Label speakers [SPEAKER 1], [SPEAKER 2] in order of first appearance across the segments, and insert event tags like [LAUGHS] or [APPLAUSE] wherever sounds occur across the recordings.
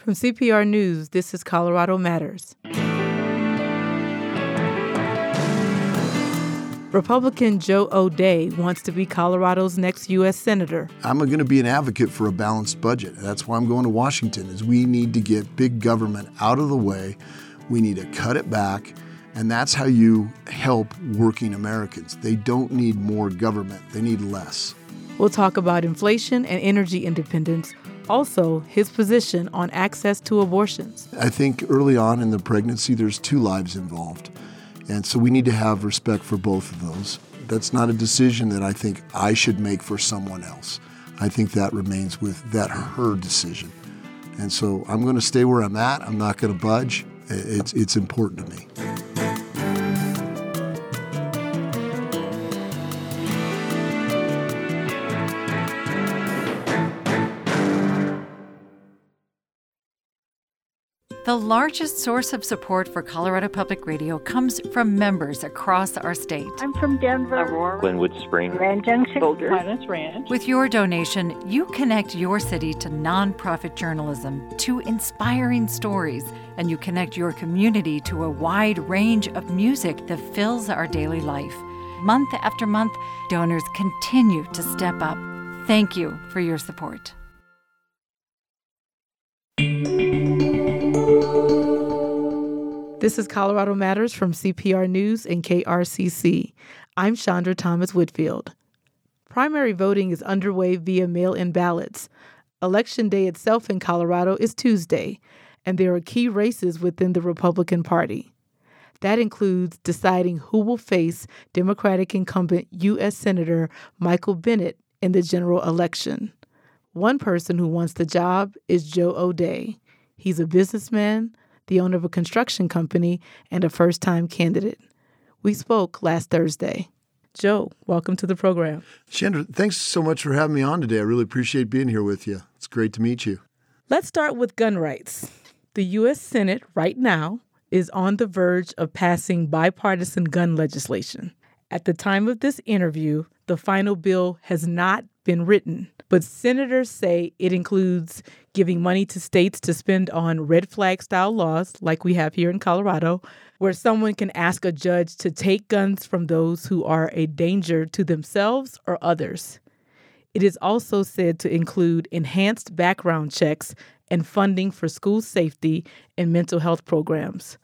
[SPEAKER 1] From CPR News, this is Colorado Matters. Republican Joe O'Dea wants to be Colorado's next U.S. Senator.
[SPEAKER 2] I'm going to be an advocate for a balanced budget. That's why I'm going to Washington, is we need to get big government out of the way. We need to cut it back. And that's how you help working Americans. They don't need more government, they need less.
[SPEAKER 1] We'll talk about inflation and energy independence, also his position on access to abortions.
[SPEAKER 2] I think early on in the pregnancy, there's two lives involved. And so we need to have respect for both of those. That's not a decision that I think I should make for someone else. I think that remains with that her decision. And so I'm going to stay where I'm at. I'm not going to budge. It's, it's important to me.
[SPEAKER 3] The largest source of support for Colorado Public Radio comes from members across our state.
[SPEAKER 4] I'm from Denver,
[SPEAKER 5] Aurora, Glenwood Spring,
[SPEAKER 4] Grand Junction,
[SPEAKER 5] Boulder,
[SPEAKER 4] Ranch.
[SPEAKER 3] With your donation, you connect your city to nonprofit journalism, to inspiring stories, and you connect your community to a wide range of music that fills our daily life. Month after month, donors continue to step up. Thank you for your support.
[SPEAKER 1] This is Colorado Matters from CPR News and KRCC. I'm Chandra Thomas Whitfield. Primary voting is underway via mail in ballots. Election day itself in Colorado is Tuesday, and there are key races within the Republican Party. That includes deciding who will face Democratic incumbent U.S. Senator Michael Bennet in the general election. One person who wants the job is Joe O'Dea. He's a businessman, the owner of a construction company, and a first time candidate. We spoke last Thursday. Joe, welcome to the program.
[SPEAKER 2] Chandra, thanks so much for having me on today. I really appreciate being here with you. It's great to meet you.
[SPEAKER 1] Let's start with gun rights. The U.S. Senate, right now, is on the verge of passing bipartisan gun legislation. At the time of this interview, the final bill has not been written, but senators say it includes giving money to states to spend on red flag style laws, like we have here in Colorado, where someone can ask a judge to take guns from those who are a danger to themselves or others. It is also said to include enhanced background checks and funding for school safety and mental health programs.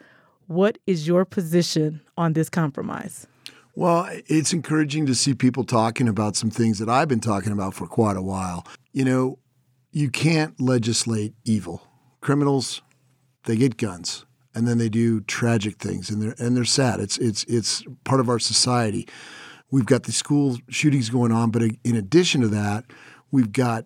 [SPEAKER 1] What is your position on this compromise?
[SPEAKER 2] Well, it's encouraging to see people talking about some things that I've been talking about for quite a while. You know, you can't legislate evil. Criminals, they get guns and then they do tragic things and they're and they're sad. It's it's it's part of our society. We've got the school shootings going on, but in addition to that, we've got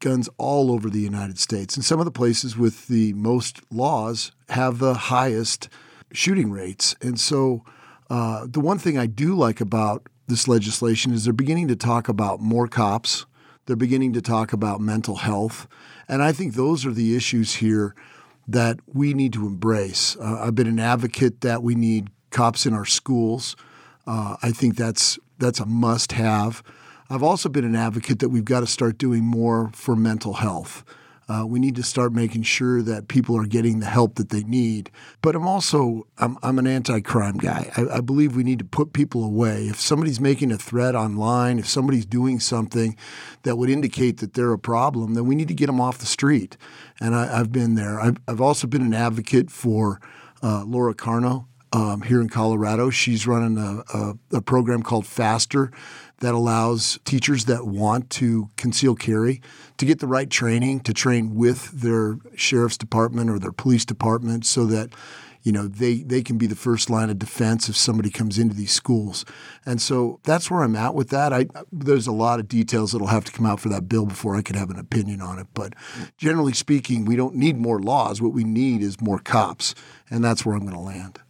[SPEAKER 2] guns all over the United States. And some of the places with the most laws have the highest shooting rates. And so uh, the one thing I do like about this legislation is they're beginning to talk about more cops. They're beginning to talk about mental health. And I think those are the issues here that we need to embrace. Uh, I've been an advocate that we need cops in our schools. Uh, I think that's that's a must have. I've also been an advocate that we've got to start doing more for mental health. Uh, we need to start making sure that people are getting the help that they need. But I'm also I'm, I'm an anti-crime guy. I, I believe we need to put people away. If somebody's making a threat online, if somebody's doing something that would indicate that they're a problem, then we need to get them off the street. And I, have been there. I've, I've, also been an advocate for uh, Laura Carno um, here in Colorado. She's running a, a, a program called Faster that allows teachers that want to conceal carry to get the right training to train with their sheriff's department or their police department so that you know they they can be the first line of defense if somebody comes into these schools. And so that's where i'm at with that. I there's a lot of details that'll have to come out for that bill before i can have an opinion on it. But generally speaking we don't need more laws. What we need is more cops. And that's where i'm going to land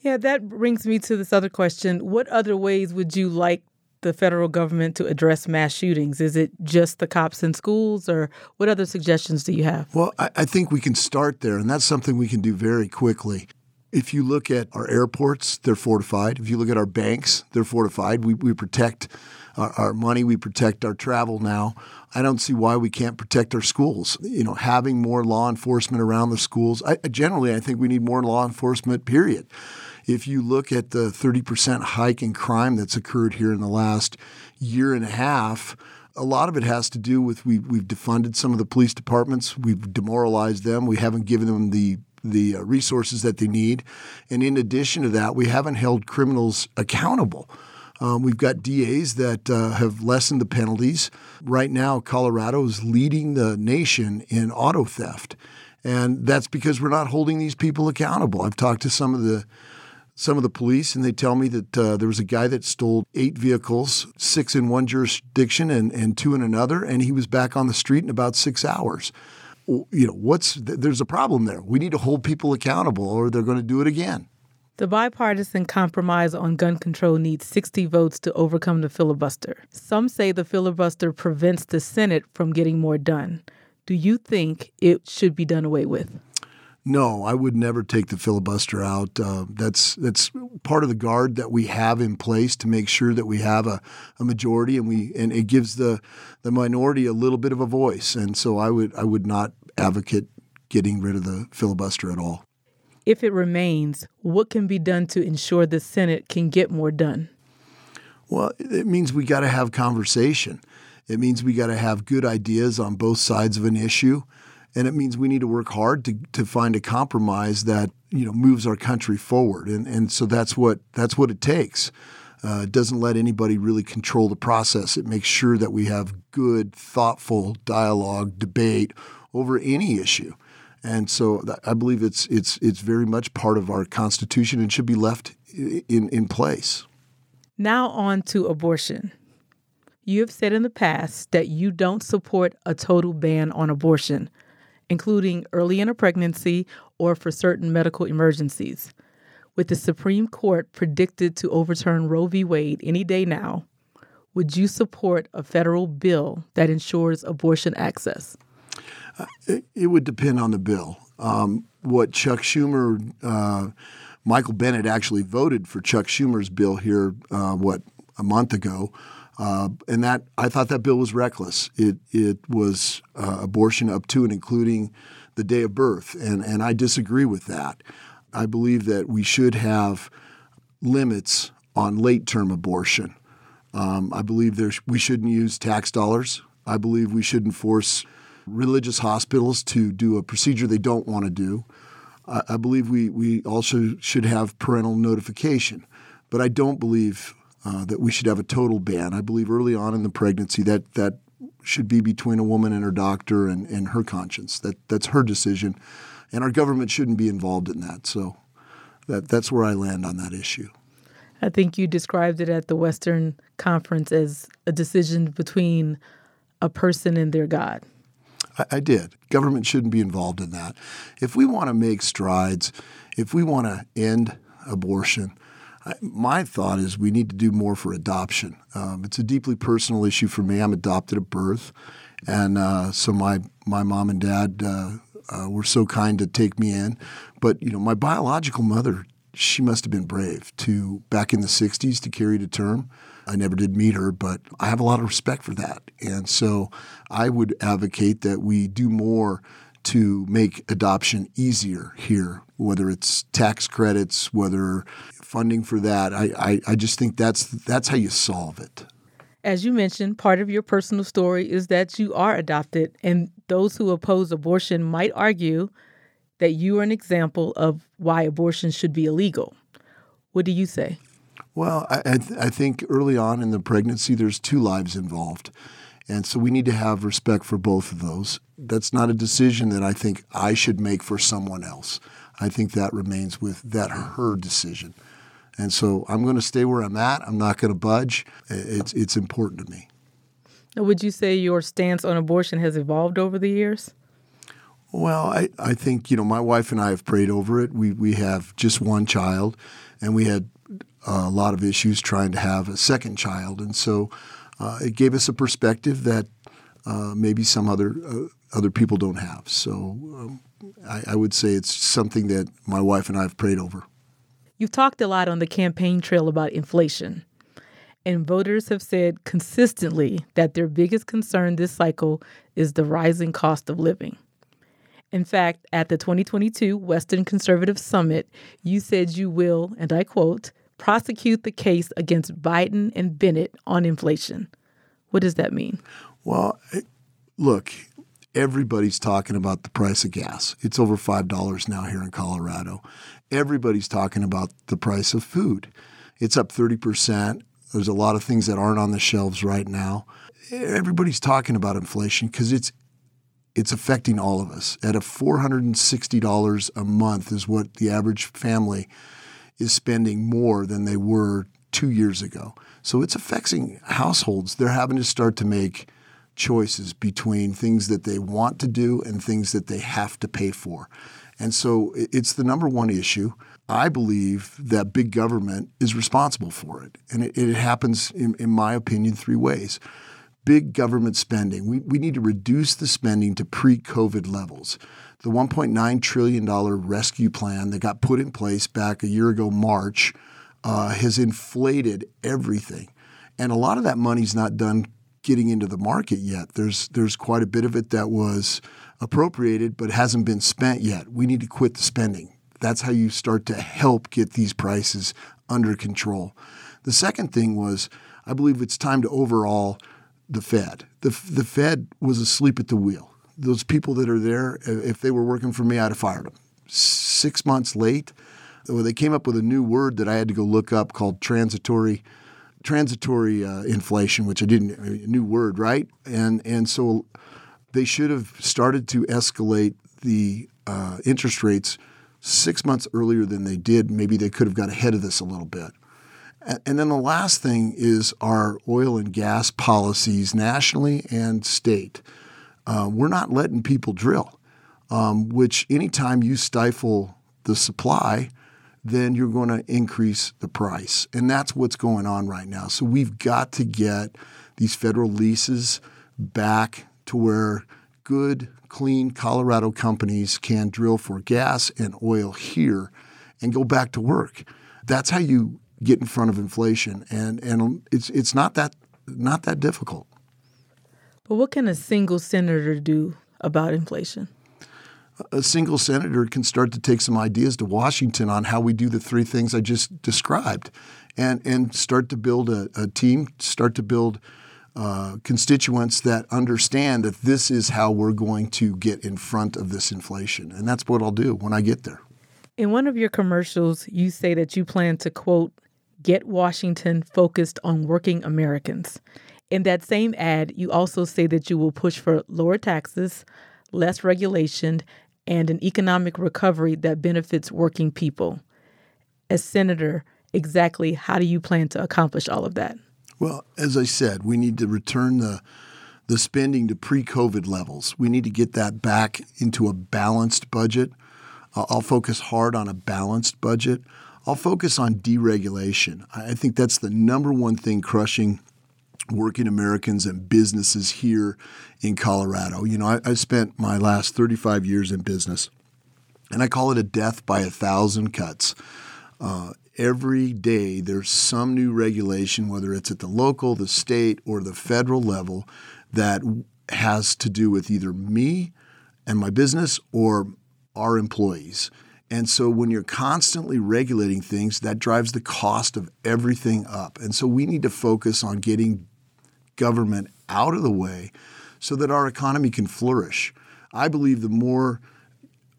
[SPEAKER 1] yeah, that brings me to this other question. What other ways would you like the federal government to address mass shootings? Is it just the cops in schools, or what other suggestions do you have?
[SPEAKER 2] Well, I, I think we can start there, and that's something we can do very quickly. If you look at our airports, they're fortified. If you look at our banks, they're fortified. We, we protect our, our money, we protect our travel now. I don't see why we can't protect our schools. You know, having more law enforcement around the schools. I, generally, I think we need more law enforcement. Period. If you look at the 30% hike in crime that's occurred here in the last year and a half, a lot of it has to do with we, we've defunded some of the police departments. We've demoralized them. We haven't given them the the uh, resources that they need. And in addition to that, we haven't held criminals accountable. Um, we've got DAs that uh, have lessened the penalties. Right now, Colorado is leading the nation in auto theft. And that's because we're not holding these people accountable. I've talked to some of the some of the police, and they tell me that uh, there was a guy that stole eight vehicles, six in one jurisdiction and, and two in another, and he was back on the street in about six hours. You know, what's there's a problem there. We need to hold people accountable, or they're going to do it again.
[SPEAKER 1] The bipartisan compromise on gun control needs 60 votes to overcome the filibuster. Some say the filibuster prevents the Senate from getting more done. Do you think it should be done away with?
[SPEAKER 2] No, I would never take the filibuster out. Uh, that's that's part of the guard that we have in place to make sure that we have a, a majority, and we and it gives the the minority a little bit of a voice. And so I would I would not advocate getting rid of the filibuster at all.
[SPEAKER 1] If it remains, what can be done to ensure the Senate can get more done?
[SPEAKER 2] Well, it means we got to have conversation. It means we got to have good ideas on both sides of an issue and it means we need to work hard to, to find a compromise that you know moves our country forward. And and so that's what that's what it takes. Uh, it doesn't let anybody really control the process. It makes sure that we have good thoughtful dialogue debate over any issue. And so I believe it's it's it's very much part of our constitution and should be left in in place.
[SPEAKER 1] Now on to abortion. You have said in the past that you don't support a total ban on abortion including early in a pregnancy or for certain medical emergencies. With the Supreme Court predicted to overturn Roe v. Wade any day now, would you support a federal bill that ensures abortion access?
[SPEAKER 2] Uh, it, would depend on the bill. Um, what Chuck Schumer, uh, Michael Bennet actually voted for Chuck Schumer's bill here, uh, what, a month ago. Uh, and that I thought that bill was reckless. It it was uh, abortion up to and including the day of birth, and and I disagree with that. I believe that we should have limits on late term abortion. Um, I believe there's, we shouldn't use tax dollars. I believe we shouldn't force religious hospitals to do a procedure they don't want to do. I, I believe we, we also should have parental notification. But I don't believe uh, that we should have a total ban. I believe early on in the pregnancy that that should be between a woman and her doctor and, and her conscience. That that's her decision, and our government shouldn't be involved in that. So that that's where I land on that issue.
[SPEAKER 1] I think you described it at the Western Conference as a decision between a person and their God.
[SPEAKER 2] I, I did. Government shouldn't be involved in that. If we want to make strides, if we want to end abortion, my thought is we need to do more for adoption. Um, it's a deeply personal issue for me. I'm adopted at birth, and uh, so my my mom and dad uh, uh, were so kind to take me in. But you know, my biological mother, she must have been brave to back in the '60s to carry to term. I never did meet her, but I have a lot of respect for that, and so I would advocate that we do more to make adoption easier here, whether it's tax credits, whether funding for that. I, I, I just think that's that's how you solve it.
[SPEAKER 1] As you mentioned, part of your personal story is that you are adopted, and those who oppose abortion might argue that you are an example of why abortion should be illegal. What do you say?
[SPEAKER 2] Well, I, I, th- I think early on in the pregnancy, there's two lives involved. And so we need to have respect for both of those. That's not a decision that I think I should make for someone else. I think that remains with that her decision. And so I'm going to stay where I'm at. I'm not going to budge. It's it's important to me.
[SPEAKER 1] Would you say your stance on abortion has evolved over the years?
[SPEAKER 2] Well, I, I think, you know, my wife and I have prayed over it. We, we have just one child, and we had a lot of issues trying to have a second child. And so uh, it gave us a perspective that uh, maybe some other uh, other people don't have. So um, I, I, would say it's something that my wife and I have prayed over.
[SPEAKER 1] You've talked a lot on the campaign trail about inflation. And voters have said consistently that their biggest concern this cycle is the rising cost of living. In fact, at the 2022 Western Conservative Summit, you said you will, and I quote, prosecute the case against Biden and Bennet on inflation. What does that mean?
[SPEAKER 2] Well, look, everybody's talking about the price of gas. It's over $5 now here in Colorado. Everybody's talking about the price of food. It's up 30%. There's a lot of things that aren't on the shelves right now. Everybody's talking about inflation because it's it's affecting all of us. At a $460 a month is what the average family is spending more than they were two years ago. So it's affecting households. They're having to start to make choices between things that they want to do and things that they have to pay for. And so it's the number one issue. I believe that big government is responsible for it. And it, it happens, in, in my opinion, three ways big government spending. We, we need to reduce the spending to pre COVID levels. The $1.9 trillion rescue plan that got put in place back a year ago, March, uh, has inflated everything. And a lot of that money's not done getting into the market yet. There's, there's quite a bit of it that was appropriated but hasn't been spent yet. We need to quit the spending. That's how you start to help get these prices under control. The second thing was, I believe it's time to overall the Fed. The, the Fed was asleep at the wheel. Those people that are there, if they were working for me, I'd have fired them. Six months late, well, they came up with a new word that I had to go look up called transitory transitory uh, inflation, which I didn't a new word, right? And and so they should have started to escalate the uh, interest rates six months earlier than they did. Maybe they could have got ahead of this a little bit. And then the last thing is our oil and gas policies nationally and state. Uh, we're not letting people drill, um, which anytime you stifle the supply, then you're going to increase the price. And that's what's going on right now. So we've got to get these federal leases back to where good, clean Colorado companies can drill for gas and oil here and go back to work. That's how you get in front of inflation, and and it's it's not that not that difficult.
[SPEAKER 1] But what can a single senator do about inflation?
[SPEAKER 2] A single senator can start to take some ideas to Washington on how we do the three things I just described, and and start to build a, a team, start to build uh, constituents that understand that this is how we're going to get in front of this inflation, and that's what I'll do when I get there.
[SPEAKER 1] In one of your commercials, you say that you plan to quote Get Washington focused on working Americans. In that same ad, you also say that you will push for lower taxes, less regulation, and an economic recovery that benefits working people. As Senator, exactly how do you plan to accomplish all of that?
[SPEAKER 2] Well, as I said, we need to return the the spending to pre-COVID levels. We need to get that back into a balanced budget. I'll focus hard on a balanced budget. I'll focus on deregulation. I think that's the number one thing crushing working Americans and businesses here in Colorado. You know, I, I, spent my last 35 years in business, and I call it a death by a thousand cuts. Uh, every day there's some new regulation, whether it's at the local, the state, or the federal level, that has to do with either me and my business or our employees. And so when you're constantly regulating things, that drives the cost of everything up. And so we need to focus on getting government out of the way so that our economy can flourish. I believe the more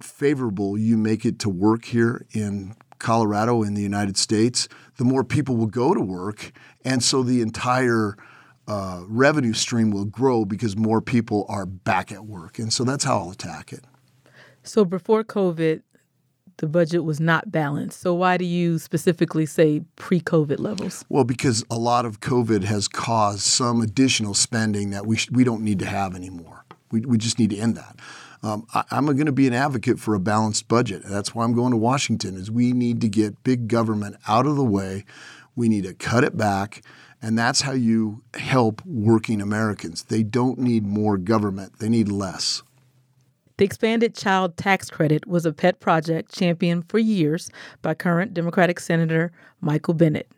[SPEAKER 2] favorable you make it to work here in Colorado in the United States, the more people will go to work. And so the entire uh, revenue stream will grow because more people are back at work. And so that's how I'll attack it.
[SPEAKER 1] So before COVID, the budget was not balanced. So why do you specifically say pre-COVID levels?
[SPEAKER 2] Well, because a lot of COVID has caused some additional spending that we sh- we don't need to have anymore. We we just need to end that. Um, I, am going to be an advocate for a balanced budget. That's why I'm going to Washington. Is we need to get big government out of the way. We need to cut it back. And that's how you help working Americans. They don't need more government, they need less.
[SPEAKER 1] The expanded child tax credit was a pet project championed for years by current Democratic Senator Michael Bennet.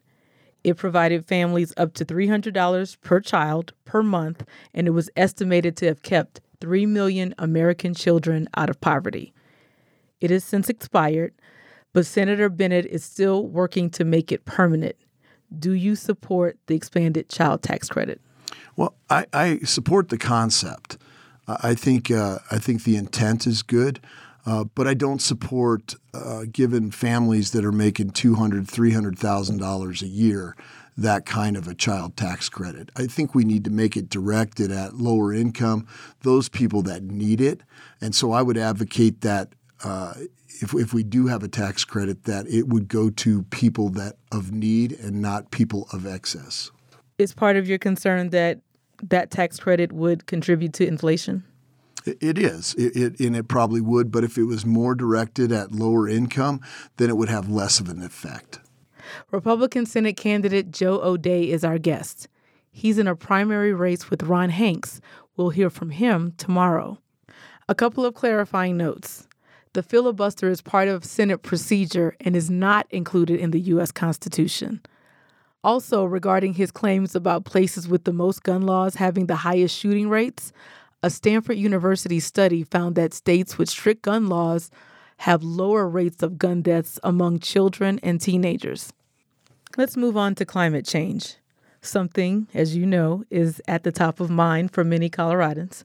[SPEAKER 1] It provided families up to $300 per child per month, and it was estimated to have kept 3 million American children out of poverty. It has since expired, but Senator Bennet is still working to make it permanent. Do you support the expanded child tax credit?
[SPEAKER 2] Well, I, I support the concept. I think uh, I think the intent is good. Uh, but I don't support uh, families that are making two hundred, three hundred thousand dollars a year that kind of a child tax credit. I think we need to make it directed at lower income, those people that need it, and so I would advocate that. Uh, if, if we do have a tax credit, that it would go to people that of need and not people of excess.
[SPEAKER 1] Is part of your concern that that tax credit would contribute to inflation?
[SPEAKER 2] It is, it, it, and it probably would. But if it was more directed at lower income, then it would have less of an effect.
[SPEAKER 1] Republican Senate candidate Joe O'Dea is our guest. He's in a primary race with Ron Hanks. We'll hear from him tomorrow. A couple of clarifying notes. The filibuster is part of Senate procedure and is not included in the U.S. Constitution. Also, regarding his claims about places with the most gun laws having the highest shooting rates, a Stanford University study found that states with strict gun laws have lower rates of gun deaths among children and teenagers. Let's move on to climate change. Something, as you know, is at the top of mind for many Coloradans.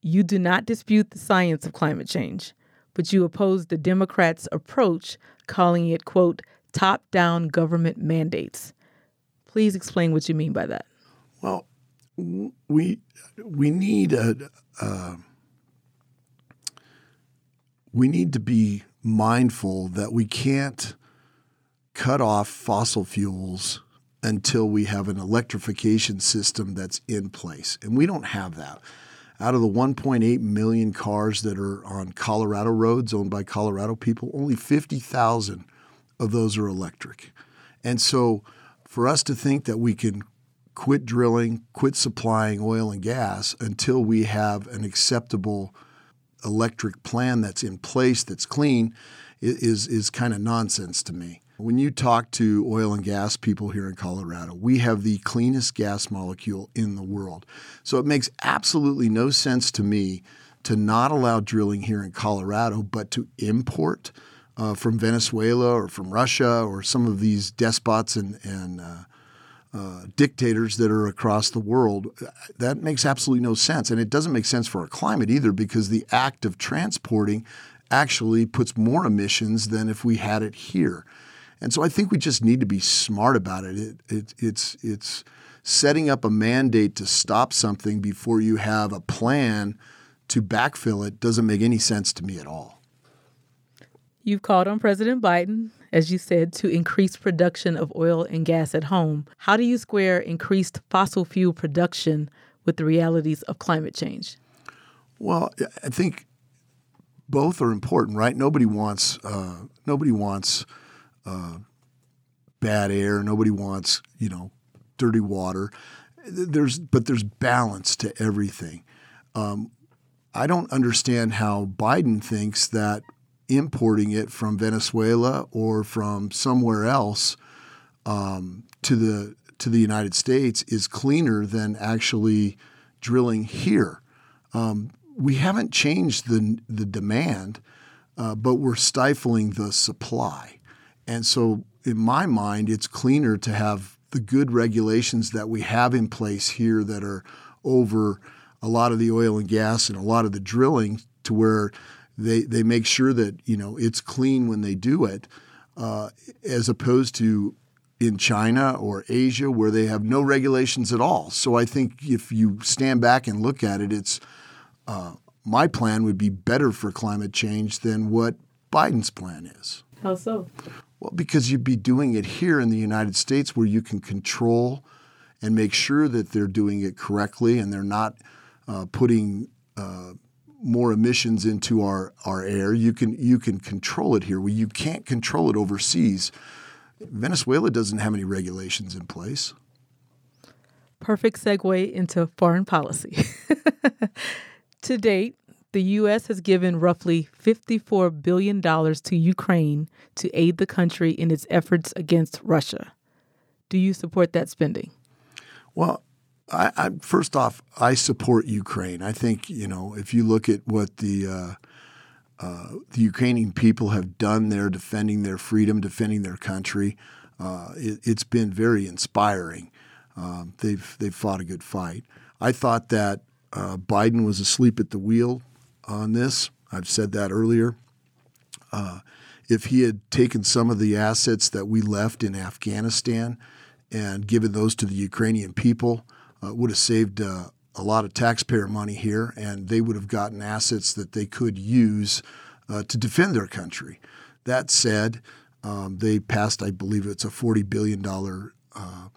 [SPEAKER 1] You do not dispute the science of climate change, but you oppose the Democrats' approach, calling it, quote, top down government mandates. Please explain what you mean by that.
[SPEAKER 2] Well, we we need a uh, we need to be mindful that we can't cut off fossil fuels until we have an electrification system that's in place, and we don't have that. Out of the 1.8 million cars that are on Colorado roads owned by Colorado people, only 50,000 of those are electric. And so, for us to think that we can quit drilling, quit supplying oil and gas until we have an acceptable electric plan that's in place that's clean is is kind of nonsense to me. When you talk to oil and gas people here in Colorado, we have the cleanest gas molecule in the world. So it makes absolutely no sense to me to not allow drilling here in Colorado, but to import uh, from Venezuela or from Russia or some of these despots and, and uh, uh, dictators that are across the world, that makes absolutely no sense. And it doesn't make sense for our climate either because the act of transporting actually puts more emissions than if we had it here. And so I think we just need to be smart about it. it, it it's, it's setting up a mandate to stop something before you have a plan to backfill it doesn't make any sense to me at all.
[SPEAKER 1] You've called on President Biden as you said, to increase production of oil and gas at home. How do you square increased fossil fuel production with the realities of climate change?
[SPEAKER 2] Well, I think both are important, right? Nobody wants uh, nobody wants uh, bad air. Nobody wants you know dirty water. There's but there's balance to everything. Um, I don't understand how Biden thinks that importing it from Venezuela or from somewhere else um, to the to the United States is cleaner than actually drilling here. Um, we haven't changed the the demand, uh, but we're stifling the supply, and so in my mind, it's cleaner to have the good regulations that we have in place here that are over a lot of the oil and gas and a lot of the drilling to where they they make sure that you know it's clean when they do it, uh, as opposed to in China or Asia where they have no regulations at all. So I think if you stand back and look at it, it's uh, my plan would be better for climate change than what Biden's plan is.
[SPEAKER 1] How so?
[SPEAKER 2] Well, because you'd be doing it here in the United States where you can control and make sure that they're doing it correctly and they're not uh, putting uh, more emissions into our, our air. You can you can control it here. Well, you can't control it overseas. Venezuela doesn't have any regulations in place.
[SPEAKER 1] Perfect segue into foreign policy. [LAUGHS] to date, the U.S. has given roughly $54 billion to Ukraine to aid the country in its efforts against Russia. Do you support that spending?
[SPEAKER 2] Well, I, I, first off, I support Ukraine. I think you know if you look at what the uh, uh, the Ukrainian people have done there, defending their freedom, defending their country, uh, it, has been very inspiring. Um, they've they've fought a good fight. I thought that uh, Biden was asleep at the wheel on this. I've said that earlier. Uh, if he had taken some of the assets that we left in Afghanistan and given those to the Ukrainian people, uh, would have saved uh, a lot of taxpayer money here, and they would have gotten assets that they could use uh, to defend their country. That said, um, they passed, I believe it's a $40 billion uh,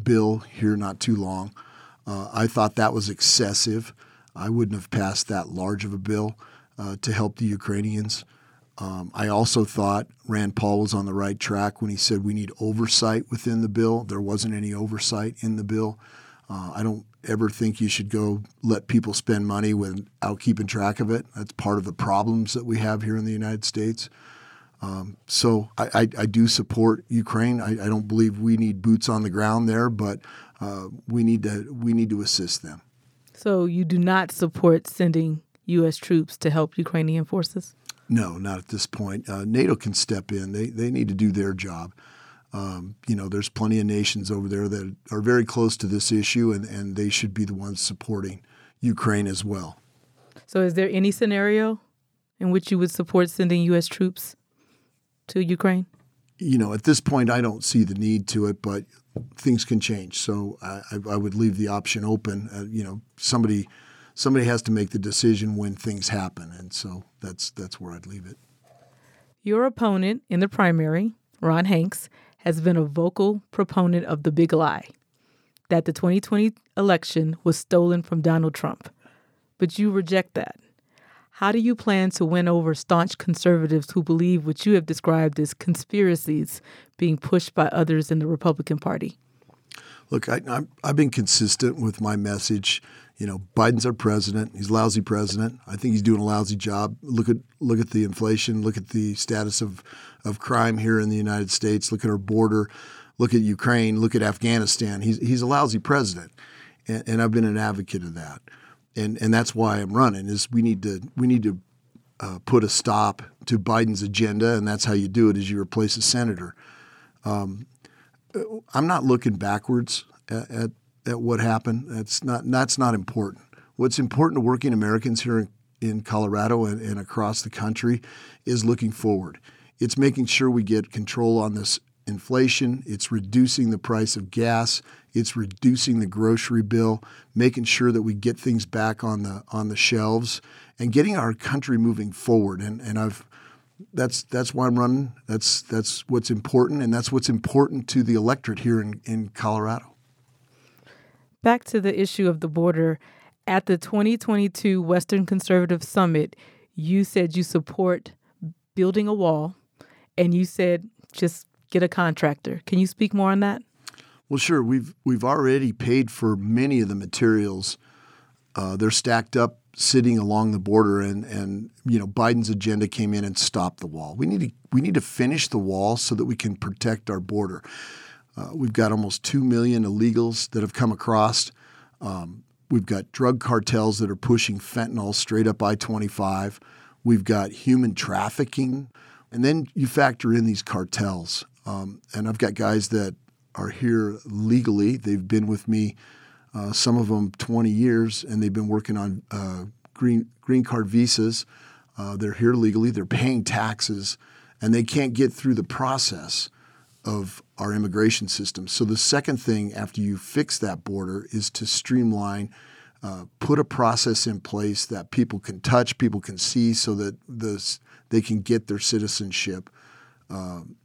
[SPEAKER 2] bill here not too long. Uh, I thought that was excessive. I wouldn't have passed that large of a bill uh, to help the Ukrainians. Um, I also thought Rand Paul was on the right track when he said we need oversight within the bill. There wasn't any oversight in the bill. Uh, I don't ever think you should go let people spend money without keeping track of it. That's part of the problems that we have here in the United States. Um, so I, I, I, do support Ukraine. I, I, don't believe we need boots on the ground there, but uh, we need to we need to assist them.
[SPEAKER 1] So you do not support sending U.S. troops to help Ukrainian forces?
[SPEAKER 2] No, not at this point. Uh, NATO can step in. They they need to do their job. Um, you know, there's plenty of nations over there that are very close to this issue, and, and they should be the ones supporting Ukraine as well.
[SPEAKER 1] So, is there any scenario in which you would support sending U.S. troops to Ukraine?
[SPEAKER 2] You know, at this point, I don't see the need to it, but things can change. So, I, I would leave the option open. Uh, you know, somebody somebody has to make the decision when things happen, and so that's that's where I'd leave it.
[SPEAKER 1] Your opponent in the primary, Ron Hanks, has been a vocal proponent of the big lie that the 2020 election was stolen from Donald Trump. But you reject that. How do you plan to win over staunch conservatives who believe what you have described as conspiracies being pushed by others in the Republican Party?
[SPEAKER 2] Look, I, have been consistent with my message. You know, Biden's our president. He's a lousy president. I think he's doing a lousy job. Look at look at the inflation. Look at the status of of crime here in the United States. Look at our border. Look at Ukraine. Look at Afghanistan. He's he's a lousy president, and, and I've been an advocate of that, and and that's why I'm running. Is we need to we need to uh, put a stop to Biden's agenda, and that's how you do it. Is you replace a senator. Um, I'm not looking backwards at, at, at what happened. That's not that's not important. What's important to working Americans here in, in Colorado and, and across the country is looking forward. It's making sure we get control on this inflation. It's reducing the price of gas. It's reducing the grocery bill, making sure that we get things back on the on the shelves, and getting our country moving forward. And and I've that's that's why I'm running. That's that's what's important, and that's what's important to the electorate here in, in Colorado.
[SPEAKER 1] Back to the issue of the border. At the 2022 Western Conservative Summit, you said you support building a wall and you said just get a contractor. Can you speak more on that?
[SPEAKER 2] Well, sure. We've we've already paid for many of the materials. Uh, they're stacked up, sitting along the border, and and you know Biden's agenda came in and stopped the wall. We need to we need to finish the wall so that we can protect our border. Uh, we've got almost two million illegals that have come across. Um, we've got drug cartels that are pushing fentanyl straight up I twenty five. We've got human trafficking and then you factor in these cartels. Um, and I've got guys that are here legally. They've been with me, uh, some of them 20 years, and they've been working on uh, green, green card visas. Uh, they're here legally, they're paying taxes, and they can't get through the process of our immigration system. So the second thing after you fix that border is to streamline. Uh, put a process in place that people can touch, people can see, so that the they can get their citizenship. Um,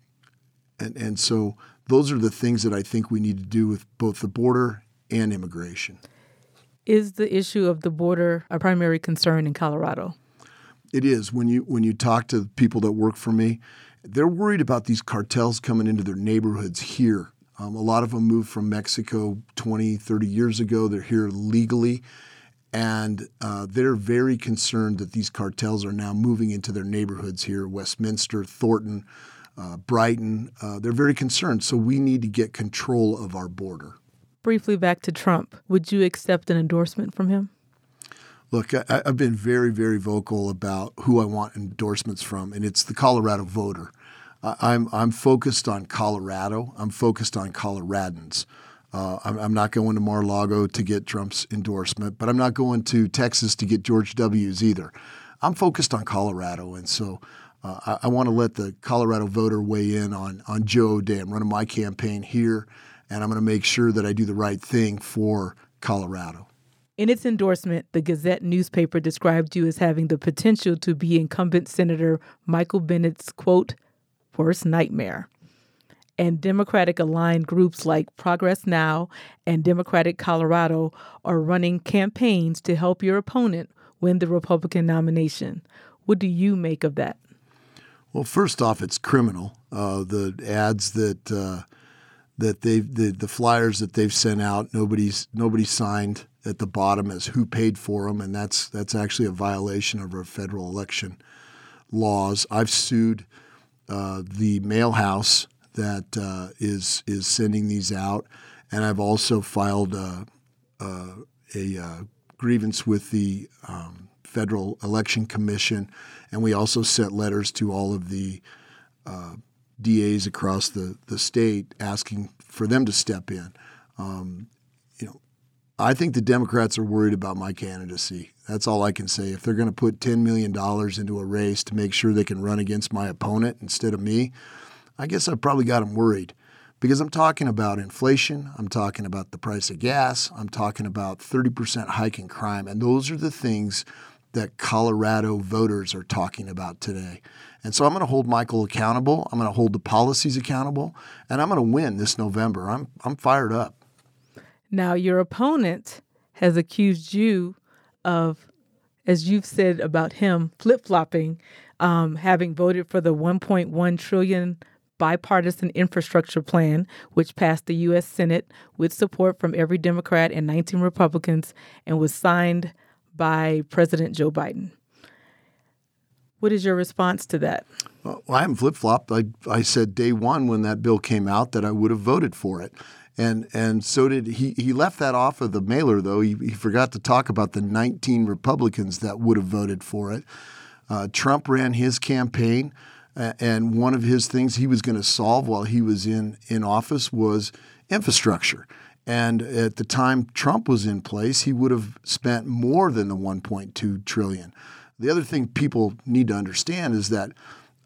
[SPEAKER 2] and, and so those are the things that I think we need to do with both the border and immigration.
[SPEAKER 1] Is the issue of the border a primary concern in Colorado?
[SPEAKER 2] It is. When you when you talk to people that work for me, they're worried about these cartels coming into their neighborhoods here. Um, a lot of them moved from Mexico 20, 30 years ago. They're here legally and uh, they're very concerned that these cartels are now moving into their neighborhoods here Westminster, Thornton, uh, Brighton. Uh, they're very concerned. So we need to get control of our border.
[SPEAKER 1] Briefly back to Trump. Would you accept an endorsement from him?
[SPEAKER 2] Look, I, have been very, very vocal about who I want endorsements from, and it's the Colorado voter. I'm I'm focused on Colorado. I'm focused on Coloradans. Uh, I'm, I'm, not going to Mar-a-Lago to get Trump's endorsement, but I'm not going to Texas to get George W.'s either. I'm focused on Colorado, and so uh, I, I want to let the Colorado voter weigh in on on Joe O'Dea. I'm running my campaign here, and I'm going to make sure that I do the right thing for Colorado.
[SPEAKER 1] In its endorsement, the Gazette newspaper described you as having the potential to be incumbent Senator Michael Bennet's, quote worst nightmare and Democratic aligned groups like Progress Now and Democratic Colorado are running campaigns to help your opponent win the Republican nomination. What do you make of that?
[SPEAKER 2] Well, first off, it's criminal. Uh, the ads that uh, that they the, the flyers that they've sent out, nobody's nobody signed at the bottom is who paid for them, and that's that's actually a violation of our federal election laws. I've sued uh, the mail house that uh, is is sending these out, and I've also filed a, a, a uh, grievance with the um, Federal Election Commission, and we also sent letters to all of the uh, DAs across the the state asking for them to step in. Um, I think the Democrats are worried about my candidacy. That's all I can say. If they're going to put $10 million into a race to make sure they can run against my opponent instead of me, I guess I probably got them worried because I'm talking about inflation, I'm talking about the price of gas, I'm talking about 30% hike in crime, and those are the things that Colorado voters are talking about today. And so I'm going to hold Michael accountable, I'm going to hold the policies accountable, and I'm going to win this November. I'm I'm fired up.
[SPEAKER 1] Now your opponent has accused you of as you've said about him flip-flopping um, having voted for the 1.1 trillion bipartisan infrastructure plan, which passed the U.S. Senate with support from every Democrat and 19 Republicans and was signed by President Joe Biden. What is your response to that?
[SPEAKER 2] Well, I haven't flip flopped. I, I said day one when that bill came out that I would have voted for it. And, and so did he. He left that off of the mailer, though. He, he forgot to talk about the 19 Republicans that would have voted for it. Uh, Trump ran his campaign and one of his things he was going to solve while he was in, in office was infrastructure. And at the time Trump was in place, he would have spent more than the 1.2 trillion. The other thing people need to understand is that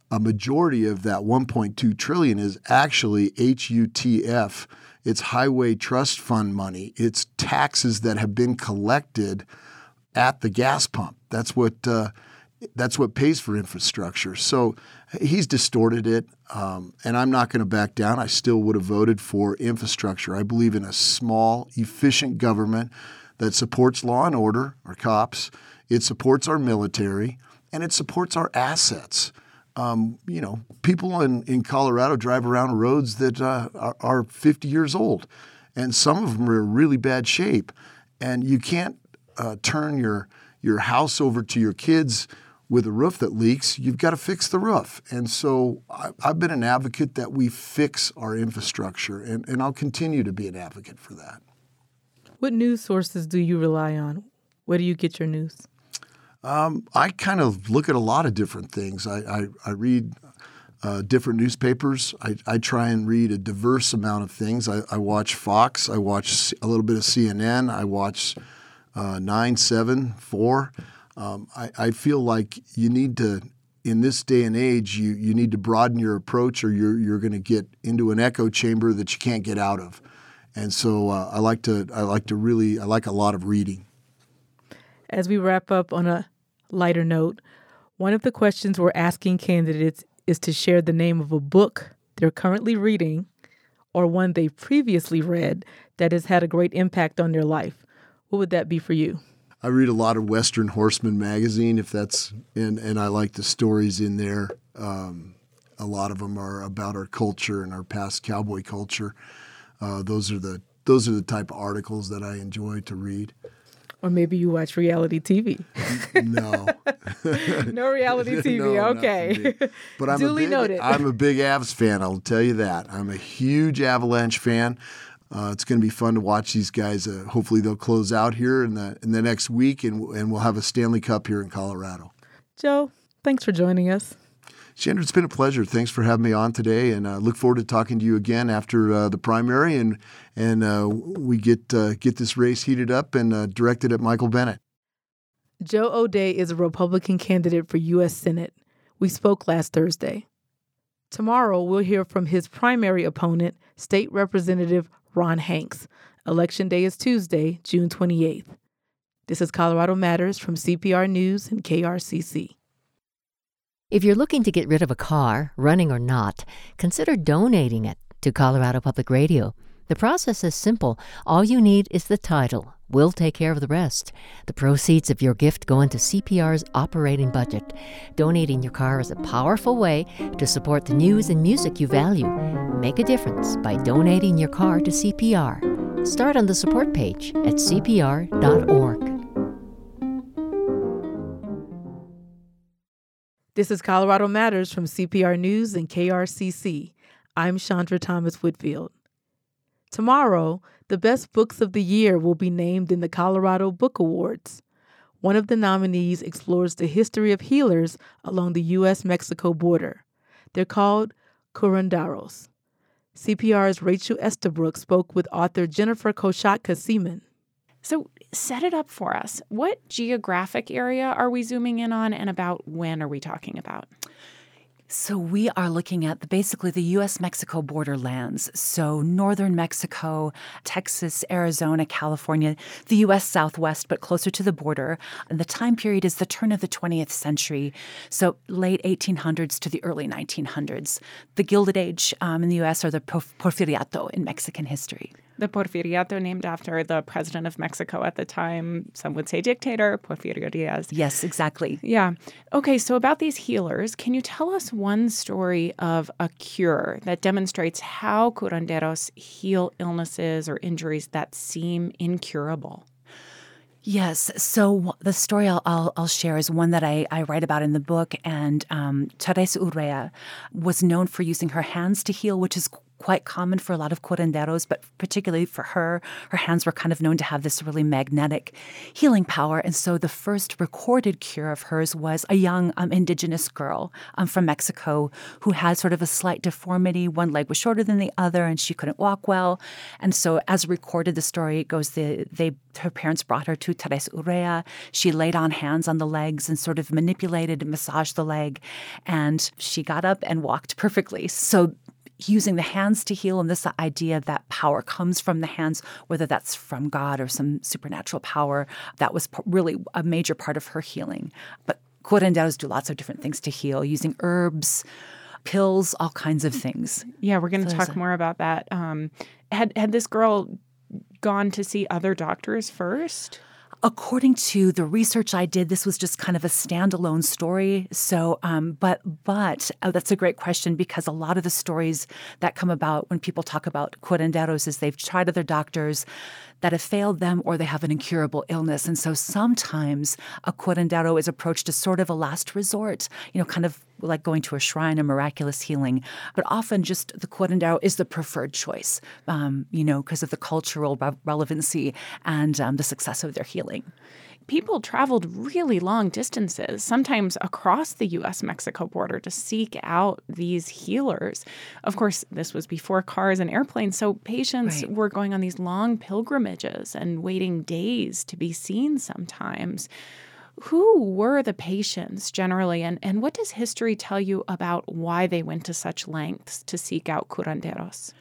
[SPEAKER 2] a majority of that 1.2 trillion is actually HUTF. It's highway trust fund money. It's taxes that have been collected at the gas pump. That's what uh, that's what pays for infrastructure. So he's distorted it, um, and I'm not going to back down. I still would have voted for infrastructure. I believe in a small, efficient government that supports law and order, our cops. It supports our military, and it supports our assets. Um, you know, people in, in Colorado drive around roads that uh, are, are 50 years old, and some of them are in really bad shape. And you can't uh, turn your your house over to your kids with a roof that leaks, you've got to fix the roof. And so I, have been an advocate that we fix our infrastructure, and, and I'll continue to be an advocate for that.
[SPEAKER 1] What news sources do you rely on? Where do you get your news?
[SPEAKER 2] Um, I kind of look at a lot of different things. I, I, I read uh, different newspapers. I, I, try and read a diverse amount of things. I, I, watch Fox. I watch a little bit of CNN. I watch uh, 9, 7, 4. Um, I, I feel like you need to in this day and age, you, you need to broaden your approach or you're, you're going to get into an echo chamber that you can't get out of. And so uh, I like to I like to really I like a lot of reading.
[SPEAKER 1] As we wrap up on a lighter note, one of the questions we're asking candidates is to share the name of a book they're currently reading or one they previously read that has had a great impact on their life. What would that be for you?
[SPEAKER 2] I read a lot of Western Horseman magazine, if that's and and I like the stories in there. Um, a lot of them are about our culture and our past cowboy culture. Uh, those are the those are the type of articles that I enjoy to read.
[SPEAKER 1] Or maybe you watch reality TV.
[SPEAKER 2] no. [LAUGHS]
[SPEAKER 1] no reality TV.
[SPEAKER 2] No,
[SPEAKER 1] okay.
[SPEAKER 2] But I'm
[SPEAKER 1] Duly
[SPEAKER 2] a big,
[SPEAKER 1] noted.
[SPEAKER 2] I'm a big Avs fan. I'll tell you that. I'm a huge Avalanche fan. Uh, it's going to be fun to watch these guys. Uh, hopefully, they'll close out here in the in the next week, and and we'll have a Stanley Cup here in Colorado.
[SPEAKER 1] Joe, thanks for joining us.
[SPEAKER 2] Chandra, it's been a pleasure. Thanks for having me on today, and uh, look forward to talking to you again after uh, the primary and and uh, we get uh, get this race heated up and uh, directed at Michael Bennet.
[SPEAKER 1] Joe O'Dea is a Republican candidate for U.S. Senate. We spoke last Thursday. Tomorrow, we'll hear from his primary opponent, State Representative Ron Hanks. Election day is Tuesday, June 28th. This is Colorado Matters from CPR News and KRCC.
[SPEAKER 4] If you're looking to get rid of a car, running or not, consider donating it to Colorado Public Radio. The process is simple. All you need is the title. We'll take care of the rest. The proceeds of your gift go into CPR's operating budget. Donating your car is a powerful way to support the news and music you value. Make a difference by donating your car to CPR. Start on the support page at cpr.org.
[SPEAKER 1] This is Colorado Matters from CPR News and KRCC. I'm Chandra Thomas Whitfield. Tomorrow, the best books of the year will be named in the Colorado Book Awards. One of the nominees explores the history of healers along the U.S. Mexico border. They're called curanderos. CPR's Rachel Estabrook spoke with author Jennifer Koshatka Seman.
[SPEAKER 5] So, set it up for us. What geographic area are we zooming in on, and about when are we talking about?
[SPEAKER 6] So we are looking at the, basically the U.S. Mexico borderlands. So northern Mexico, Texas, Arizona, California, the U.S. Southwest, but closer to the border. And the time period is the turn of the 20th century, so late 1800s to the early 1900s. The Gilded Age um, in the U.S. or the Porfiriato in Mexican history
[SPEAKER 5] the Porfiriato, named after the president of Mexico at the time. Some would say dictator, Porfirio Diaz.
[SPEAKER 6] Yes, exactly.
[SPEAKER 5] Yeah. Okay, so about these healers, can you tell us one story of a cure that demonstrates how curanderos heal illnesses or injuries that seem incurable?
[SPEAKER 6] Yes. So the story I'll, I'll, I'll, share is one that I, I write about in the book. And um, Teresa Urrea was known for using her hands to heal, which is quite common for a lot of curanderos, but particularly for her, her hands were kind of known to have this really magnetic healing power. And so the first recorded cure of hers was a young um, indigenous girl um, from Mexico who had sort of a slight deformity. One leg was shorter than the other, and she couldn't walk well. And so, as recorded, the story goes, the, they her parents brought her to Teresa Urrea. She laid on hands on the legs and sort of manipulated and massaged the leg, and she got up and walked perfectly. So using the hands to heal and this idea that power comes from the hands whether that's from god or some supernatural power that was really a major part of her healing. But curanderos do lots of different things to heal using herbs pills all kinds of things.
[SPEAKER 5] Yeah we're going to so talk more about that. Um, had had this girl gone to see other doctors first
[SPEAKER 6] According to the research I did, this was just kind of a standalone story. So, um, but but oh, that's a great question because a lot of the stories that come about when people talk about curanderos is they've tried other doctors that have failed them or they have an incurable illness. And so sometimes a curandero is approached as sort of a last resort, you know, kind of like going to a shrine, a miraculous healing. But often just the curandero is the preferred choice, um, you know, because of the cultural re- relevancy and um, the success of their healing
[SPEAKER 5] people traveled really long distances, sometimes across the US Mexico border, to seek out these healers. Of course, this was before cars and airplanes, so patients right. were going on these long pilgrimages and waiting days to be seen sometimes. Who were the patients generally, and, and what does history tell you about why they went to such lengths to seek out curanderos?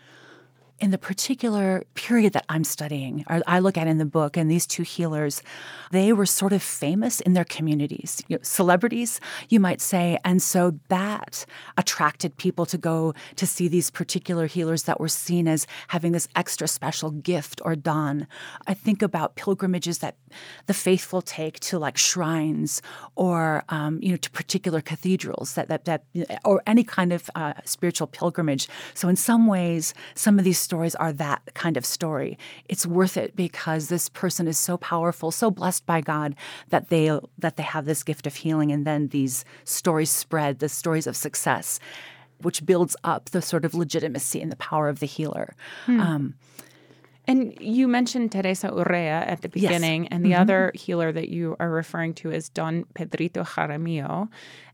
[SPEAKER 6] In the particular period that I'm studying, or I look at in the book, and these two healers, they were sort of famous in their communities, you know, celebrities, you might say. And so that attracted people to go to see these particular healers that were seen as having this extra special gift or don. I think about pilgrimages that the faithful take to like shrines or, um, you know, to particular cathedrals that, that, that or any kind of uh, spiritual pilgrimage. So in some ways, some of these stories are that kind of story. It's worth it because this person is so powerful, so blessed by God that they that they have this gift of healing, and then these stories spread, the stories of success, which builds up the sort of legitimacy and the power of the healer. Hmm. Um,
[SPEAKER 5] and you mentioned Teresa Urrea at the beginning, yes. and the mm-hmm. other healer that you are referring to is Don Pedrito Jaramillo.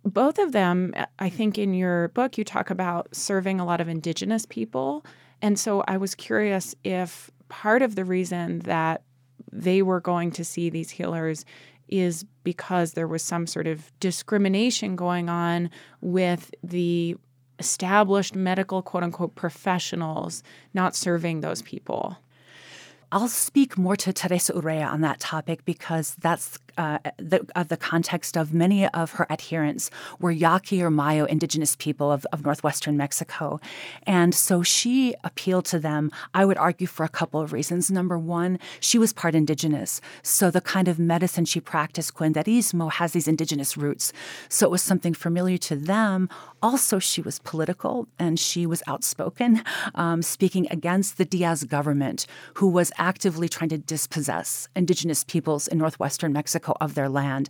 [SPEAKER 5] Both of them, I think in your book, you talk about serving a lot of indigenous people. And so I was curious if part of the reason that they were going to see these healers is because there was some sort of discrimination going on with the established medical quote unquote professionals not serving those people.
[SPEAKER 6] I'll speak more to Teresa Urrea on that topic because that's uh, the, the context of many of her adherents were Yaqui or Mayo indigenous people of, of northwestern Mexico. And so she appealed to them, I would argue, for a couple of reasons. Number one, she was part indigenous. So the kind of medicine she practiced, curanderismo, has these indigenous roots. So it was something familiar to them. Also, she was political and she was outspoken, um, speaking against the Diaz government, who was actively trying to dispossess indigenous peoples in northwestern Mexico of their land.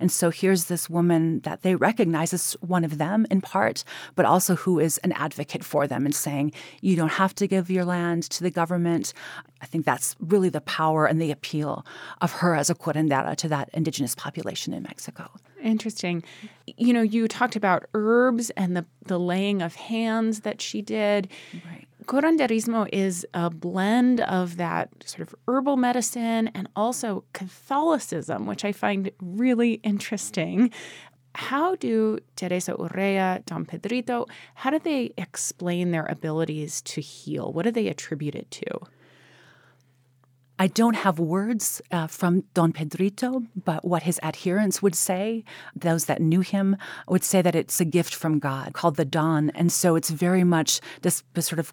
[SPEAKER 6] And so here's this woman that they recognize as one of them in part, but also who is an advocate for them and saying, you don't have to give your land to the government. I think that's really the power and the appeal of her as a curandera to that indigenous population in Mexico.
[SPEAKER 5] Interesting. You know, you talked about herbs and the, the laying of hands that she did. Right curanderismo is a blend of that sort of herbal medicine and also Catholicism, which I find really interesting. How do Teresa Urrea, Don Pedrito, how do they explain their abilities to heal? What do they attribute it to?
[SPEAKER 6] I don't have words uh, from Don Pedrito, but what his adherents would say, those that knew him, would say that it's a gift from God called the Don. And so it's very much this, this sort of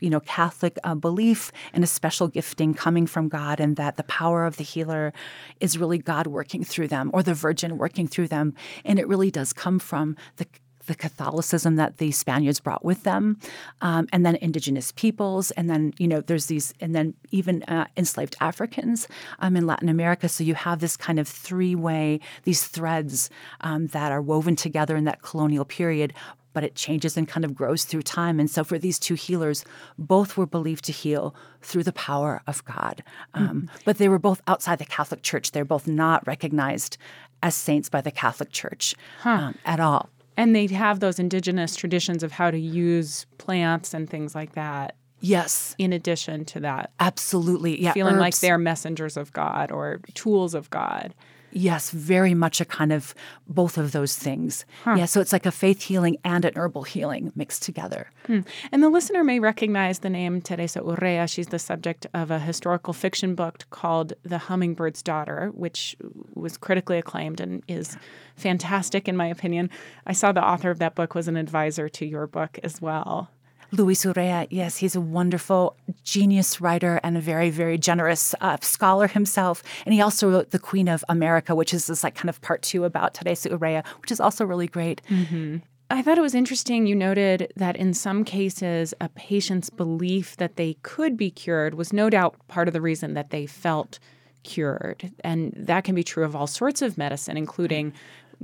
[SPEAKER 6] you know Catholic uh, belief and a special gifting coming from God, and that the power of the healer is really God working through them, or the Virgin working through them, and it really does come from the the Catholicism that the Spaniards brought with them, um, and then indigenous peoples, and then you know there's these, and then even uh, enslaved Africans um, in Latin America. So you have this kind of three way, these threads um, that are woven together in that colonial period, but it changes and kind of grows through time. And so for these two healers, both were believed to heal through the power of God. Um, mm-hmm. But they were both outside the Catholic Church. They're both not recognized as saints by the Catholic Church huh. um, at all.
[SPEAKER 5] And they have those indigenous traditions of how to use plants and things like that.
[SPEAKER 6] Yes.
[SPEAKER 5] In addition to that.
[SPEAKER 6] Absolutely. Yeah.
[SPEAKER 5] Feeling herbs. like they're messengers of God or tools of God.
[SPEAKER 6] Yes, very much a kind of both of those things. Huh. Yeah, so it's like a faith healing and an herbal healing mixed together.
[SPEAKER 5] Hmm. And the listener may recognize the name Teresa Urrea. She's the subject of a historical fiction book called The Hummingbird's Daughter, which was critically acclaimed and is fantastic, in my opinion. I saw the author of that book was an advisor to your book as well.
[SPEAKER 6] Luis Urrea, yes, he's a wonderful genius writer and a very, very generous uh, scholar himself. And he also wrote The Queen of America, which is this like kind of part two about Teresa Urrea, which is also really great.
[SPEAKER 5] Mm-hmm. I thought it was interesting. You noted that in some cases, a patient's belief that they could be cured was no doubt part of the reason that they felt cured. And that can be true of all sorts of medicine, including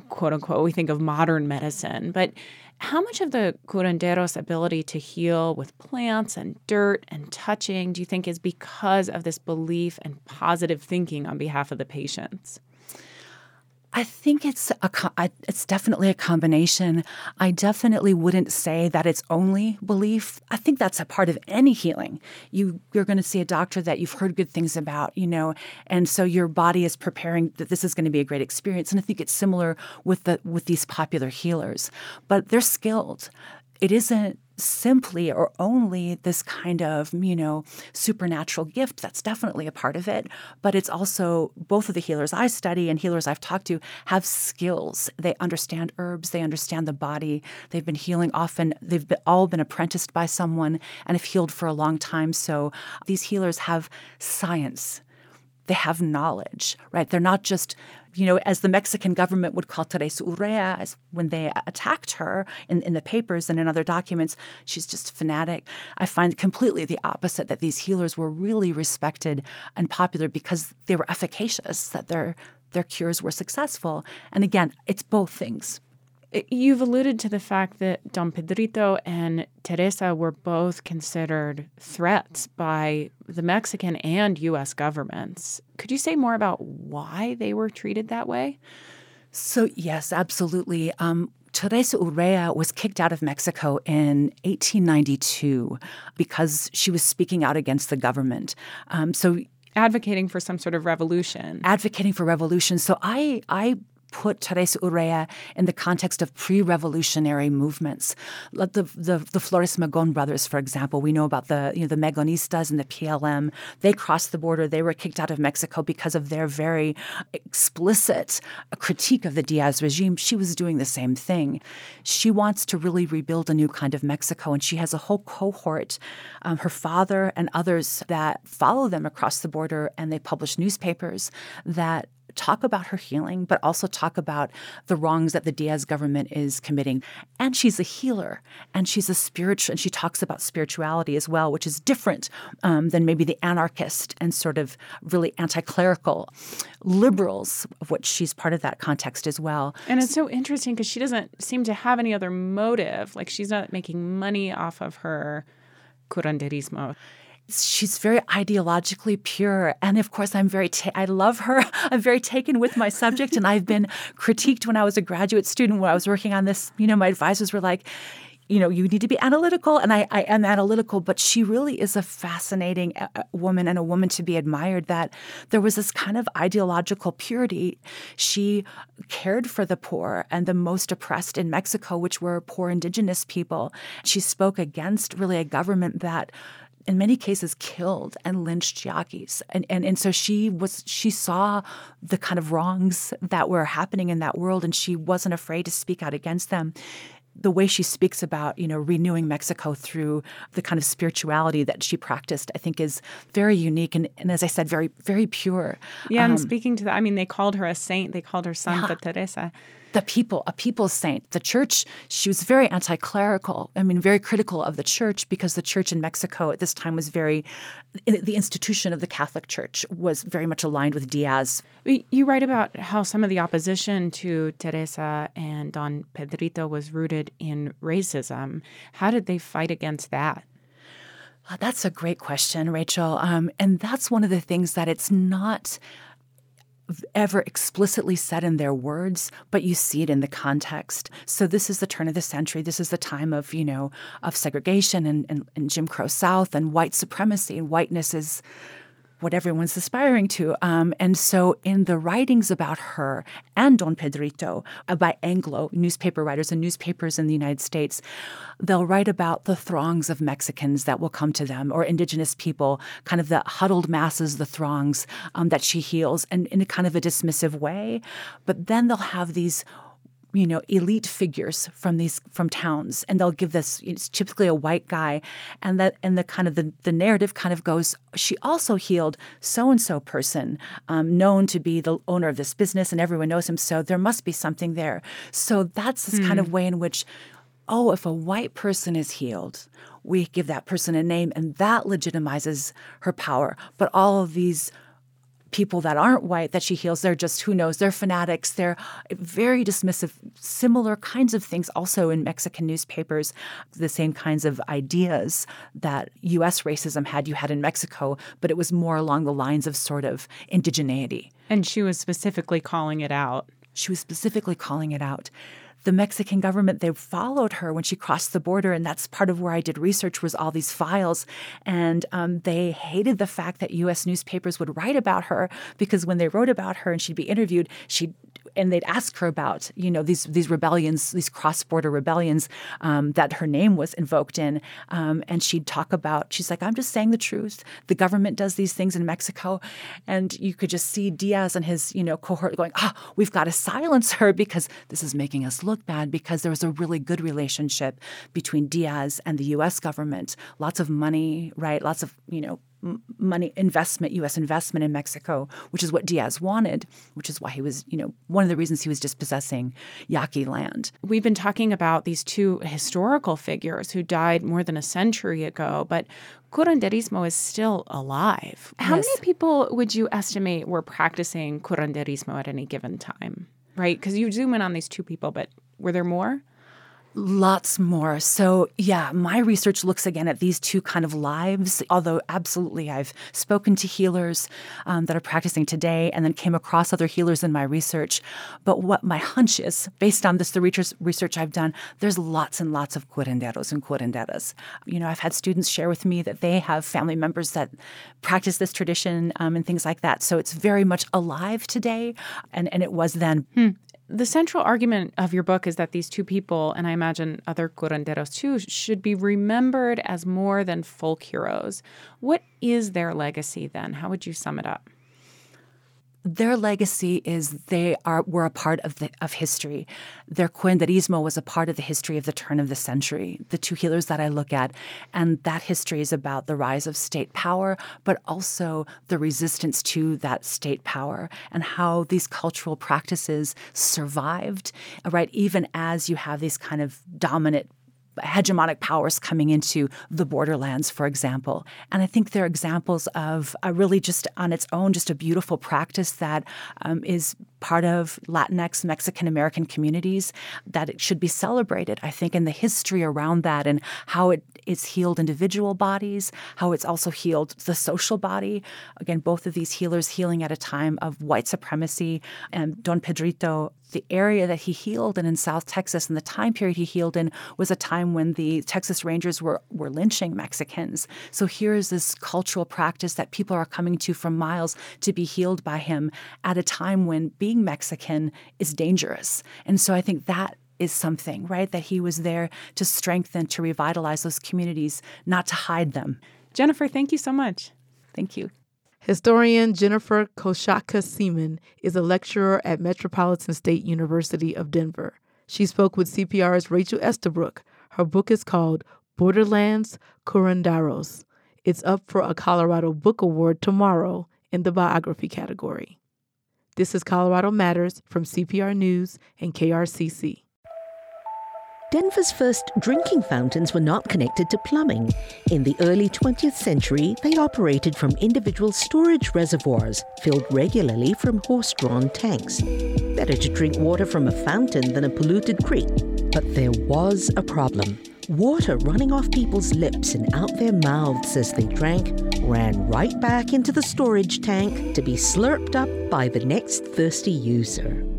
[SPEAKER 5] quote unquote, we think of modern medicine. But how much of the curandero's ability to heal with plants and dirt and touching do you think is because of this belief and positive thinking on behalf of the patients?
[SPEAKER 6] I think it's a it's definitely a combination. I definitely wouldn't say that it's only belief. I think that's a part of any healing. You you're going to see a doctor that you've heard good things about, you know, and so your body is preparing that this is going to be a great experience. And I think it's similar with the with these popular healers, but they're skilled. It isn't simply or only this kind of, you know, supernatural gift. That's definitely a part of it. But it's also both of the healers I study and healers I've talked to have skills. They understand herbs, they understand the body. They've been healing often, they've been, all been apprenticed by someone and have healed for a long time. So these healers have science they have knowledge, right? They're not just, you know, as the Mexican government would call Teresa Urrea as when they attacked her in, in the papers and in other documents, she's just fanatic. I find completely the opposite that these healers were really respected and popular because they were efficacious, that their their cures were successful. And again, it's both things.
[SPEAKER 5] You've alluded to the fact that Don Pedrito and Teresa were both considered threats by the Mexican and U.S. governments. Could you say more about why they were treated that way?
[SPEAKER 6] So, yes, absolutely. Um, Teresa Urrea was kicked out of Mexico in 1892 because she was speaking out against the government. Um, so
[SPEAKER 5] advocating for some sort of revolution.
[SPEAKER 6] Advocating for revolution. So I I put Teresa Urrea in the context of pre-revolutionary movements. Like the, the, the Flores Magon brothers, for example, we know about the, you know, the Magonistas and the PLM. They crossed the border. They were kicked out of Mexico because of their very explicit critique of the Diaz regime. She was doing the same thing. She wants to really rebuild a new kind of Mexico, and she has a whole cohort, um, her father and others that follow them across the border, and they publish newspapers that talk about her healing, but also talk about the wrongs that the Diaz government is committing. And she's a healer, and she's a spiritual, and she talks about spirituality as well, which is different um, than maybe the anarchist and sort of really anti-clerical liberals, of which she's part of that context as well.
[SPEAKER 5] And it's so interesting because she doesn't seem to have any other motive. Like she's not making money off of her curanderismo
[SPEAKER 6] she's very ideologically pure and of course i'm very ta- i love her [LAUGHS] i'm very taken with my subject and i've been [LAUGHS] critiqued when i was a graduate student when i was working on this you know my advisors were like you know, you need to be analytical. And I, I am analytical, but she really is a fascinating uh, uh, woman and a woman to be admired that there was this kind of ideological purity. She cared for the poor and the most oppressed in Mexico, which were poor indigenous people. She spoke against really a government that in many cases killed and lynched Yaquis. And, and and so she was she saw the kind of wrongs that were happening in that world and she wasn't afraid to speak out against them. The way she speaks about, you know, renewing Mexico through the kind of spirituality that she practiced, I think is very unique and, and as I said, very, very pure.
[SPEAKER 5] Yeah, um, and speaking to that, I mean, they called her a saint. They called her Santa yeah. Teresa
[SPEAKER 6] the people, a people's saint. The church, she was very anti clerical, I mean, very critical of the church because the church in Mexico at this time was very, the institution of the Catholic Church was very much aligned with Diaz.
[SPEAKER 5] You write about how some of the opposition to Teresa and Don Pedrito was rooted in racism. How did they fight against that?
[SPEAKER 6] That's a great question, Rachel. Um, and that's one of the things that it's not ever explicitly said in their words, but you see it in the context. So this is the turn of the century. This is the time of, you know, of segregation and, and, and Jim Crow South and white supremacy. And whiteness is what everyone's aspiring to. Um, and so, in the writings about her and Don Pedrito uh, by Anglo newspaper writers and newspapers in the United States, they'll write about the throngs of Mexicans that will come to them or indigenous people, kind of the huddled masses, the throngs um, that she heals, and in a kind of a dismissive way. But then they'll have these you know elite figures from these from towns and they'll give this it's typically a white guy and that and the kind of the, the narrative kind of goes she also healed so and so person um, known to be the owner of this business and everyone knows him so there must be something there so that's this kind of hmm. way in which oh if a white person is healed we give that person a name and that legitimizes her power but all of these people that aren't white that she heals. They're just, who knows, they're fanatics. They're very dismissive. Similar kinds of things also in Mexican newspapers, the same kinds of ideas that US racism had, you had in Mexico, but it was more along the lines of sort of indigeneity.
[SPEAKER 5] And she was specifically calling it out.
[SPEAKER 6] She was specifically calling it out the Mexican government, they followed her when she crossed the border. And that's part of where I did research was all these files. And um, they hated the fact that U.S. newspapers would write about her because when they wrote about her and she'd be interviewed, she'd and they'd ask her about you know these these rebellions, these cross border rebellions um, that her name was invoked in, um, and she'd talk about. She's like, I'm just saying the truth. The government does these things in Mexico, and you could just see Diaz and his you know cohort going, ah, we've got to silence her because this is making us look bad. Because there was a really good relationship between Diaz and the U.S. government, lots of money, right? Lots of you know money investment, U.S. investment in Mexico, which is what Diaz wanted, which is why he was, you know, one of the reasons he was dispossessing Yaqui land.
[SPEAKER 5] We've been talking about these two historical figures who died more than a century ago, but curanderismo is still alive. How yes. many people would you estimate were practicing curanderismo at any given time? Right? Because you zoom in on these two people, but were there more?
[SPEAKER 6] Lots more. So, yeah, my research looks again at these two kind of lives, although absolutely I've spoken to healers um, that are practicing today and then came across other healers in my research. But what my hunch is, based on this, the research I've done, there's lots and lots of curanderos and curanderas. You know, I've had students share with me that they have family members that practice this tradition um, and things like that. So it's very much alive today, and, and it was then.
[SPEAKER 5] Hmm the central argument of your book is that these two people, and I imagine other curanderos too, should be remembered as more than folk heroes. What is their legacy then? How would you sum it up?
[SPEAKER 6] Their legacy is they are were a part of the of history. Their curanderismo was a part of the history of the turn of the century. The two healers that I look at, and that history is about the rise of state power, but also the resistance to that state power and how these cultural practices survived. Right, even as you have these kind of dominant hegemonic powers coming into the borderlands, for example. And I think they're examples of really just on its own, just a beautiful practice that um, is part of Latinx Mexican American communities that it should be celebrated. I think in the history around that and how it it's healed individual bodies, how it's also healed the social body. Again, both of these healers healing at a time of white supremacy. And Don Pedrito the area that he healed in in South Texas and the time period he healed in was a time when the Texas Rangers were, were lynching Mexicans. So here is this cultural practice that people are coming to from miles to be healed by him at a time when being Mexican is dangerous. And so I think that is something, right? That he was there to strengthen, to revitalize those communities, not to hide them.
[SPEAKER 5] Jennifer, thank you so much.
[SPEAKER 6] Thank you.
[SPEAKER 1] Historian Jennifer Koshatka Seman is a lecturer at Metropolitan State University of Denver. She spoke with CPR's Rachel Estabrook. Her book is called Borderlands Curanderos. It's up for a Colorado Book Award tomorrow in the biography category. This is Colorado Matters from CPR News and KRCC.
[SPEAKER 7] Denver's first drinking fountains were not connected to plumbing. In the early 20th century, they operated from individual storage reservoirs filled regularly from horse drawn tanks. Better to drink water from a fountain than a polluted creek. But there was a problem. Water running off people's lips and out their mouths as they drank ran right back into the storage tank to be slurped up by the next thirsty user.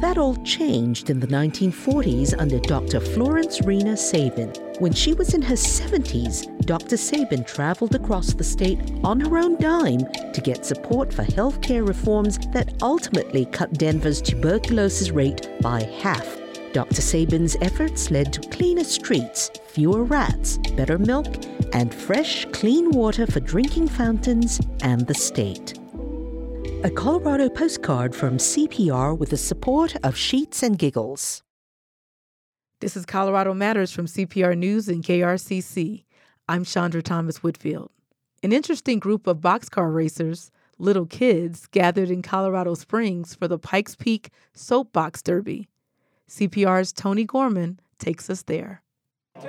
[SPEAKER 7] That all changed in the 1940s under Dr. Florence Rena Sabin. When she was in her 70s, Dr. Sabin traveled across the state on her own dime to get support for healthcare reforms that ultimately cut Denver's tuberculosis rate by half. Dr. Sabin's efforts led to cleaner streets, fewer rats, better milk, and fresh, clean water for drinking fountains and the state. A Colorado postcard from CPR with the support of Sheets and Giggles.
[SPEAKER 1] This is Colorado Matters from CPR News and KRCC. I'm Chandra Thomas Whitfield. An interesting group of boxcar racers, little kids, gathered in Colorado Springs for the Pikes Peak Soapbox Derby. CPR's Tony Gorman takes us there. Two,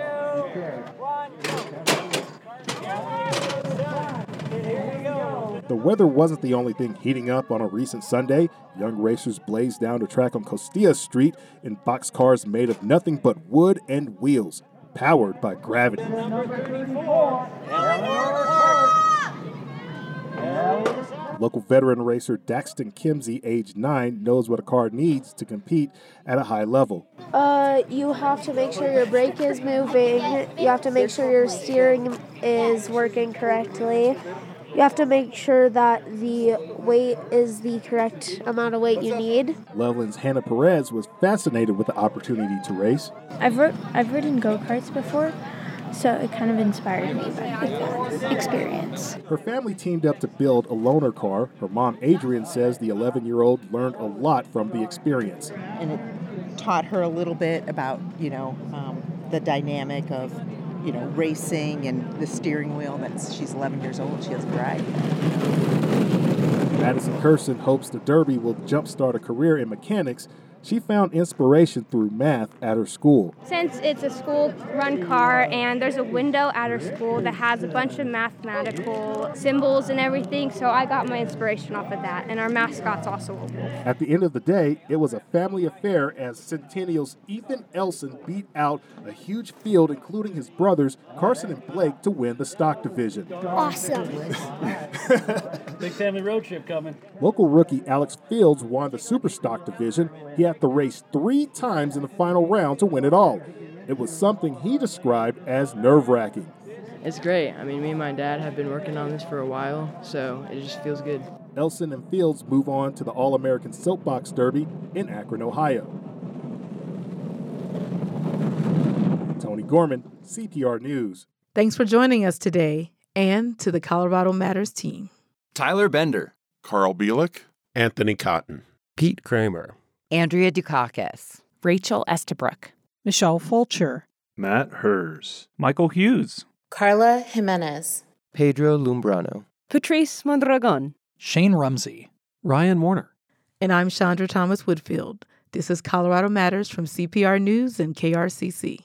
[SPEAKER 8] The weather wasn't the only thing heating up on a recent Sunday. Young racers blazed down the track on Costilla Street in boxcars made of nothing but wood and wheels, powered by gravity. Local veteran racer Daxton Kimsey, age 9, knows what a car needs to compete at a high level.
[SPEAKER 9] Uh, you have to make sure your brake is moving, you have to make sure your steering is working correctly, you have to make sure that the weight is the correct amount of weight you need.
[SPEAKER 8] Loveland's Hannah Perez was fascinated with the opportunity to race.
[SPEAKER 10] I've, ro- I've ridden go karts before, so it kind of inspired me with that experience.
[SPEAKER 8] Her family teamed up to build a loaner car. Her mom, Adrian, says the 11 year old learned a lot from the experience.
[SPEAKER 11] And it taught her a little bit about, you know, um, the dynamic of you know, racing and the steering wheel. That's she's 11 years old. She hasn't drive.
[SPEAKER 8] Madison Kirsten hopes the Derby will jumpstart a career in mechanics she found inspiration through math at her school.
[SPEAKER 12] Since it's a school run car and there's a window at her school that has a bunch of mathematical symbols and everything, so I got my inspiration off of that. And our mascot's also a wolf.
[SPEAKER 8] At the end of the day, it was a family affair as Centennial's Ethan Elson beat out a huge field, including his brothers Carson and Blake, to win the stock division.
[SPEAKER 12] Awesome.
[SPEAKER 13] Big family road trip coming.
[SPEAKER 8] Local rookie Alex Fields won the super stock division. He had to race three times in the final round to win it all. It was something he described as nerve wracking.
[SPEAKER 14] It's great. I mean, me and my dad have been working on this for a while, so it just feels good.
[SPEAKER 8] Elson and Fields move on to the All American Soapbox Derby in Akron, Ohio. Tony Gorman, CPR News.
[SPEAKER 1] Thanks for joining us today and to the Colorado Matters team.
[SPEAKER 15] Tyler Bender,
[SPEAKER 16] Carl Bielek,
[SPEAKER 17] Anthony Cotton,
[SPEAKER 18] Pete Kramer,
[SPEAKER 19] Andrea Dukakis,
[SPEAKER 5] Rachel Estabrook,
[SPEAKER 20] Michelle Fulcher,
[SPEAKER 21] Matt Hers,
[SPEAKER 22] Michael Hughes,
[SPEAKER 23] Carla Jimenez,
[SPEAKER 24] Pedro Lumbrano,
[SPEAKER 25] Patrice Mondragon,
[SPEAKER 26] Shane Rumsey,
[SPEAKER 27] Ryan Warner.
[SPEAKER 1] And I'm Chandra Thomas Whitfield. This is Colorado Matters from CPR News and KRCC.